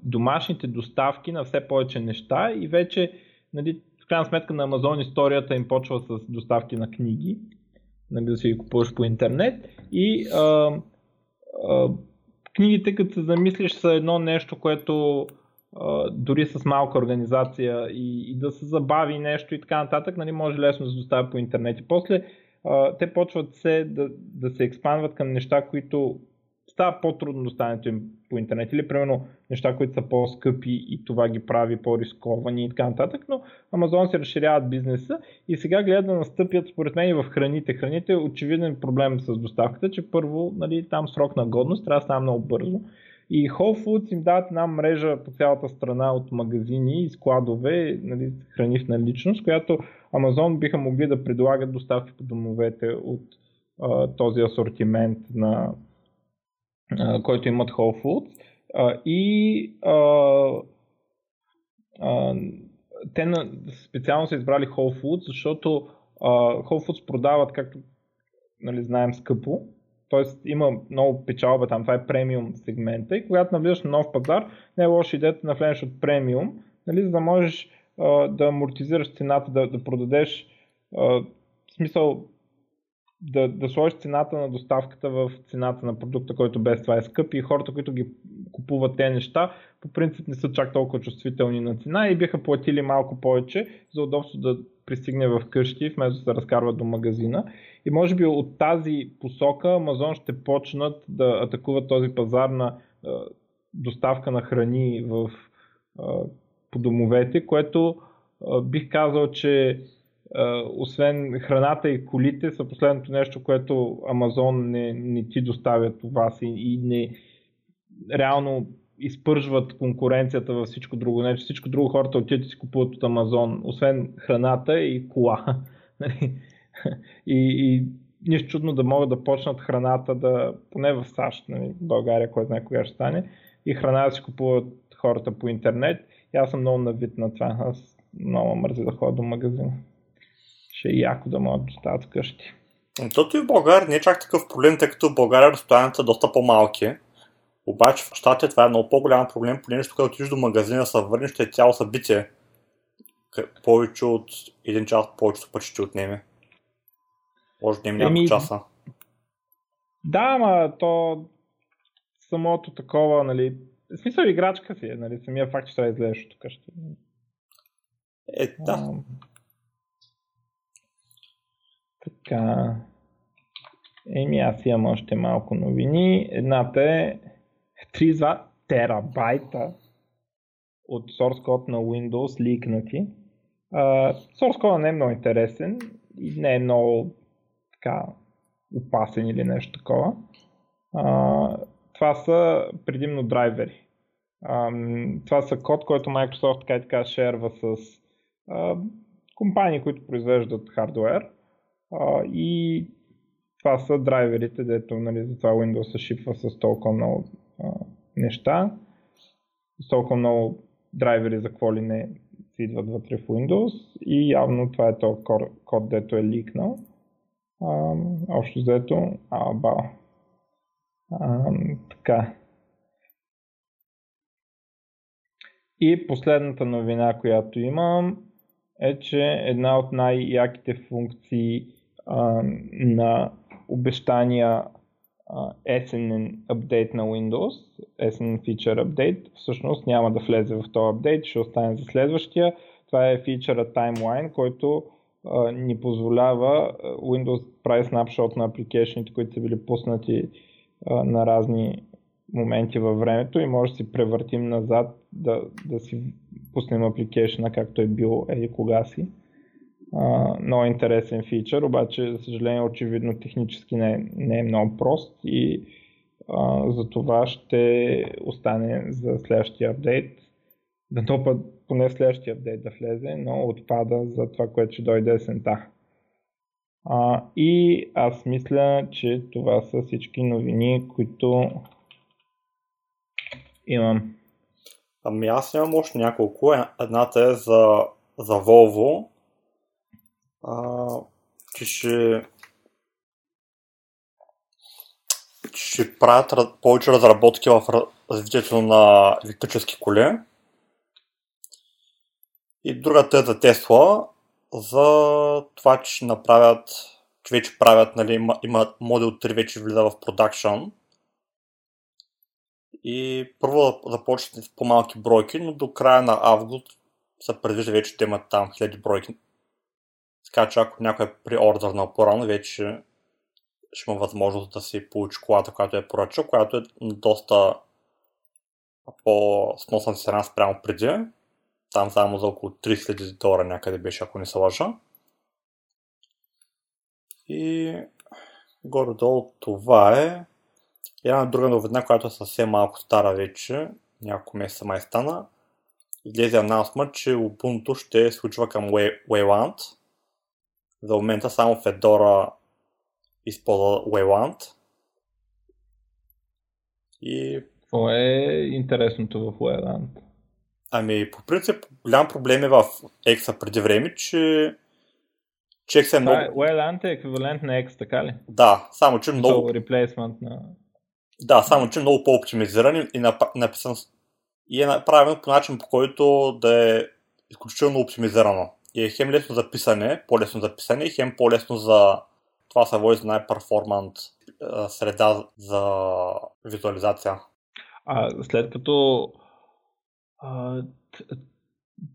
[SPEAKER 1] домашните доставки на все повече неща и вече, нали, в крайна сметка на Амазон историята им почва с доставки на книги, нали, да си ги купуваш по интернет и а, а, книгите, като се замислиш, са едно нещо, което дори с малка организация и, и да се забави нещо и така нататък, нали, може лесно да се доставя по интернет. И после а, те почват се да, да се експанват към неща, които става по-трудно доставянето им по интернет или примерно неща, които са по-скъпи и това ги прави по-рисковани и така нататък, но Амазон се разширяват бизнеса и сега гледат да настъпят според мен и в храните. Храните е очевиден проблем с доставката, че първо нали, там срок на годност трябва да става много бързо и Whole Foods им дават една мрежа по цялата страна от магазини и складове, нали, храни в наличност, която Amazon биха могли да предлагат доставки по домовете от а, този асортимент, на, а, който имат Whole Foods. А, и а, а, те на, специално са избрали Whole Foods, защото а, Whole Foods продават, както нали, знаем, скъпо Тоест има много печалба там, това е премиум сегмента. И когато навлизаш на нов пазар, не е лошо идеята да навлезеш от премиум, нали, за да можеш а, да амортизираш цената, да, да продадеш а, в смисъл да, да сложиш цената на доставката в цената на продукта, който без това е скъп. И хората, които ги купуват те неща, по принцип не са чак толкова чувствителни на цена и биха платили малко повече за удобство да пристигне в къщи, вместо да се разкарва до магазина. И може би от тази посока Амазон ще почнат да атакуват този пазар на а, доставка на храни в, а, по домовете, което а, бих казал, че освен храната и колите са последното нещо, което Амазон не, не ти доставят у вас и, не реално изпържват конкуренцията във всичко друго. Не, че всичко друго хората отиват и си купуват от Амазон, освен храната и кола. И, и нищо чудно да могат да почнат храната да, поне в САЩ, нали, в България, кой знае кога ще стане, и храна да си купуват хората по интернет. И аз съм много навит на това. Аз много мързи да ходя до магазина. Ще е яко да могат да доставят вкъщи.
[SPEAKER 2] Тото и в България не е чак такъв проблем, тъй като в България разстоянията са доста по-малки. Обаче в щатите това е много по-голям проблем, понеже когато отидеш до магазина, се върнеш, е цяло събитие. Повече от един час, повечето пъти ще отнеме. Може да има няколко Еми... часа.
[SPEAKER 1] Да, ама то самото такова, нали, в смисъл играчка си е, нали, самия факт, че трябва да излезеш от къщи.
[SPEAKER 2] Е, да. А,
[SPEAKER 1] така. Еми, аз имам още малко новини. Едната е 32 терабайта от source code на Windows ликнати. Uh, source code не е много интересен и не е много така опасен или нещо такова. Uh, това са предимно драйвери. Uh, това са код, който Microsoft така и така шерва с uh, компании, които произвеждат хардвер. Uh, и това са драйверите, дето нали, за това Windows се шипва с толкова много uh, неща. С толкова много драйвери за какво ли не си идват вътре в Windows и явно това е този код, дето е ликнал. Общо взето, а, бал. така. И последната новина, която имам е, че една от най-яките функции а, на обещания а, есенен апдейт на Windows, есенен Feature Update, всъщност няма да влезе в този апдейт, ще остане за следващия. Това е фичъра Timeline, който ни позволява Windows прави снапшот на апликейшните, които са били пуснати на разни моменти във времето и може да си превъртим назад, да, да си пуснем апликейшна както е бил еди кога си. Uh, много интересен фичър, обаче за съжаление очевидно технически не, не е много прост и uh, за това ще остане за следващия апдейт. Да топа поне следващия апдейт да влезе, но отпада за това, което ще дойде есента. Uh, и аз мисля, че това са всички новини, които имам.
[SPEAKER 2] Ами аз имам още няколко. Едната е за, за Volvo. А, че ще ще правят повече разработки в развитието на електрически коли. И другата е за Тесла, за това, че направят, че вече правят, нали, има, има модел 3 вече влиза в продакшн и първо започнат с по-малки бройки, но до края на август се предвижда вече да имат там хиляди бройки. Така че ако някой е приордърнал по-рано, вече ще има възможност да си получи колата, която е поръчал, която е доста по-сносна цена спрямо преди. Там само за около 3000 долара някъде беше, ако не се лъжа. И горе-долу това е. Една друга новина, която е съвсем малко стара вече, няколко месеца май стана, излезе анонсмент, че Ubuntu ще случва към Wayland. За момента само Fedora използва Wayland.
[SPEAKER 1] И... Какво е интересното в Wayland?
[SPEAKER 2] Ами, по принцип, голям проблем е в X преди време, че че X е много...
[SPEAKER 1] Wayland е еквивалент на X, така ли?
[SPEAKER 2] Да, само че много...
[SPEAKER 1] Replacement на...
[SPEAKER 2] Да, само че много по-оптимизиран и написан и е направен по начин, по който да е изключително оптимизирано. И е хем лесно за писане, по-лесно за писане и хем по-лесно за това се води за най-перформант среда за визуализация.
[SPEAKER 1] А след като а,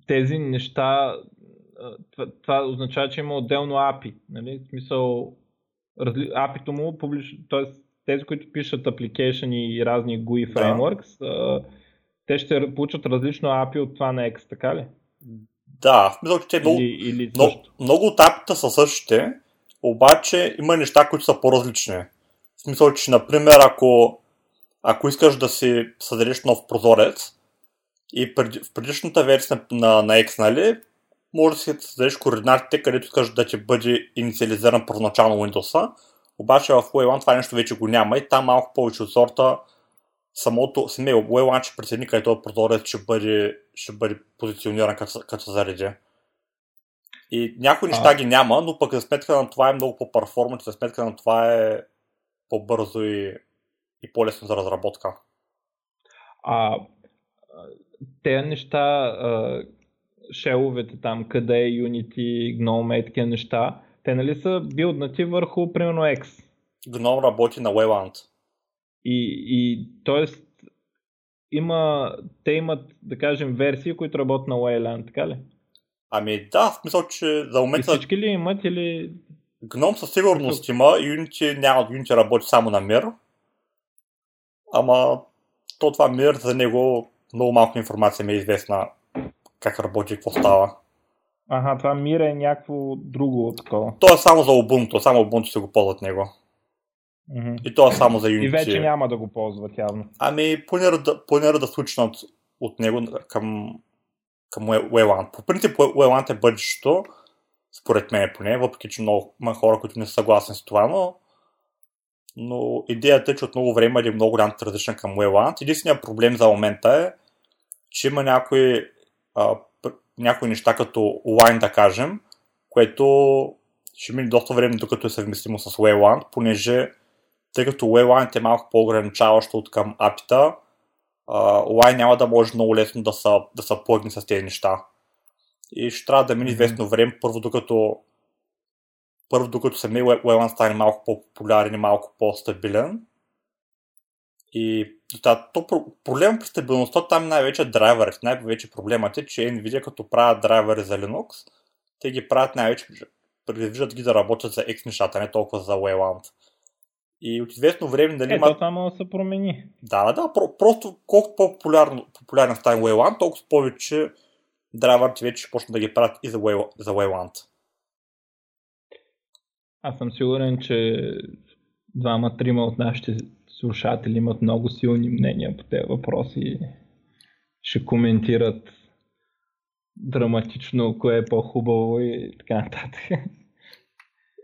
[SPEAKER 1] тези неща, това, това означава, че има отделно API, нали? В смисъл, API-то му публично, т.е тези, които пишат application и разни GUI frameworks, да. те ще получат различно API от това на X, така ли?
[SPEAKER 2] Да, смисъл, че те много, или, или много, много от API-та са същите, обаче има неща, които са по-различни. В смисъл, че, например, ако ако искаш да си създадеш нов прозорец, и пред, в предишната версия на, на, X, нали, може да си създадеш координатите, където искаш да ти бъде инициализиран първоначално Windows, обаче в Wayland това нещо вече го няма и там малко повече от сорта самото, самия Wayland ще прецени къде този прозорец ще бъде, ще бъде позициониран като, като зареди. И някои неща а... ги няма, но пък за сметка на това е много по-перформанс, за сметка на това е по-бързо и, и по-лесно за разработка.
[SPEAKER 1] А те неща, шеловете там, къде е Unity, Gnome, такива неща, те нали са билднати върху, примерно, X.
[SPEAKER 2] Gnome работи на Wayland.
[SPEAKER 1] И, и т.е. има, те имат, да кажем, версии, които работят на Wayland, така ли?
[SPEAKER 2] Ами да, в смисъл, че за момента...
[SPEAKER 1] И всички ли имат или...
[SPEAKER 2] Гном със сигурност има, Unity няма, Unity работи само на мир. Ама то това мир за него много малко информация ми е известна как работи какво става.
[SPEAKER 1] Ага, това мир е някакво друго такова.
[SPEAKER 2] То е само за Ubuntu, само Ubuntu се го ползват него. Mm-hmm. И то е само за Unity.
[SPEAKER 1] И вече няма да го ползват явно.
[SPEAKER 2] Ами, планира да, планира да случнат от него към, към Wayland. По принцип, Wayland е бъдещето, според мен поне, въпреки че много има хора, които не са съгласни с това, но но идеята е, че от много време е много голям традиция към Wayland. Единственият проблем за момента е, че има някои, а, някои неща като Line, да кажем, което ще мине доста време, докато е съвместимо с Wayland, понеже тъй като Wayland е малко по-ограничаващо от към апита, Line няма да може много лесно да са, да са плъгни с тези неща. И ще трябва да мине известно време, първо докато първо, докато самия Wayland стане малко по-популярен и малко по-стабилен. И да, то проблем при стабилността там най-вече е драйверите. Най-вече проблемът е, че Nvidia като правят драйвери за Linux, те ги правят най-вече, предвиждат ги да работят за X нещата, не толкова за Wayland. И от известно време дали
[SPEAKER 1] има... Ето, там да се промени.
[SPEAKER 2] Да, да, да. Про- просто колкото по-популярен, популярен стане Wayland, толкова повече драйверите вече ще почнат да ги правят и за, Way, за Wayland.
[SPEAKER 1] Аз съм сигурен, че двама-трима от нашите слушатели имат много силни мнения по тези въпроси ще коментират драматично кое е по-хубаво и така нататък.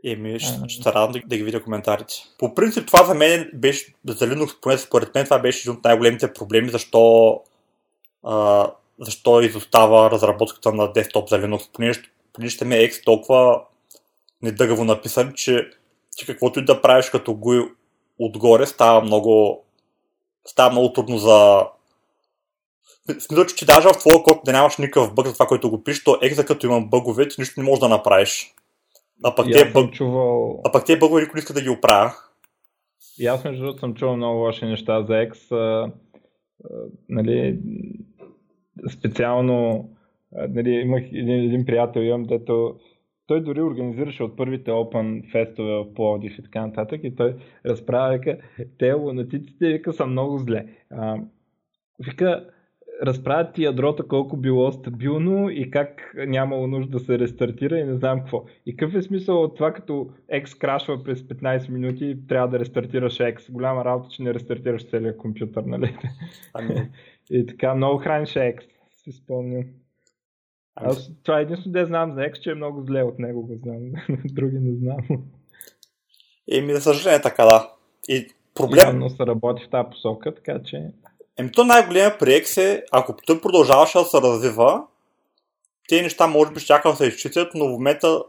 [SPEAKER 2] Еми, ще, ще радвам да, да ги видя коментарите. По принцип, това за мен беше, за Linux, поне според мен, това беше един от най-големите проблеми, защо, а, защо изостава разработката на десктоп за Linux, понеже, понеже ми е X толкова недъгаво написан, че, че каквото и да правиш като го отгоре става много става много трудно за Смисъл, че, че даже в твоя код да нямаш никакъв бъг за това, което го пишеш, то екза като има бъгове, ти нищо не можеш да направиш. А пък, те, бъг...
[SPEAKER 1] чувал...
[SPEAKER 2] а пък те бъгове никой не иска да ги оправя.
[SPEAKER 1] И аз между другото съм чувал много лоши неща за X. А, а, нали, специално а, нали, имах един, един приятел, имам, дето той дори организираше от първите Open фестове в Пловдив и така нататък и той разправя, вика, те лунатиците, вика, са много зле. А, вика, разправят ти ядрото колко било стабилно и как нямало нужда да се рестартира и не знам какво. И какъв е смисъл от това, като X крашва през 15 минути и трябва да рестартираш X. Голяма работа, че не рестартираш целият компютър, нали? Ами. и така, много храниш X, си спомням. Ами Аз това е единствено да знам за X, че е много зле от него го знам. Други не знам.
[SPEAKER 2] Еми, за съжаление така, да. И проблем...
[SPEAKER 1] Явно се работи в тази посока, така че...
[SPEAKER 2] Еми, то най-големия при X е, ако той продължаваше да се развива, тези неща може би ще да се изчитат, но в момента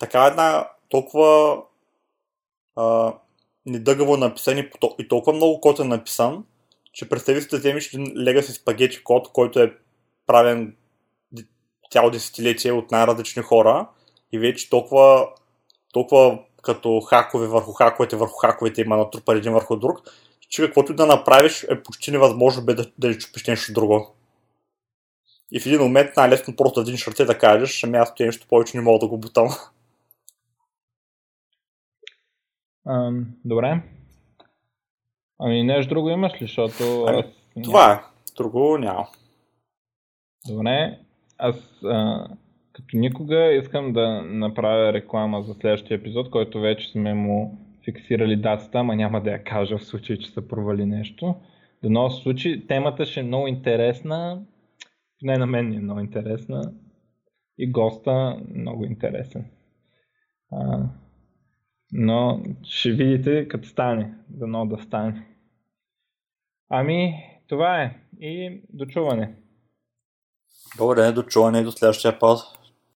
[SPEAKER 2] така една толкова а, недъгаво написан и толкова много код е написан, че представи си да вземеш един Legacy спагети код, който е правен цяло десетилетие от най-различни хора и вече толкова, толкова като хакове върху хаковете, върху хаковете има натрупан един върху друг, че каквото да направиш е почти невъзможно бе да, да ли чупиш нещо друго. И в един момент най-лесно просто един ръце да кажеш, ами аз нещо повече не мога да го бутам.
[SPEAKER 1] Um, добре. Ами нещо друго имаш ли, защото...
[SPEAKER 2] Ами, това е. Друго няма.
[SPEAKER 1] Добре аз а, като никога искам да направя реклама за следващия епизод, който вече сме му фиксирали датата, ама няма да я кажа в случай, че се провали нещо. Дано в случай темата ще е много интересна, не на мен е много интересна и госта много интересен. А, но ще видите като стане, дано да стане. Ами, това е. И до чуване.
[SPEAKER 2] Добре, до чуване и до следващия път.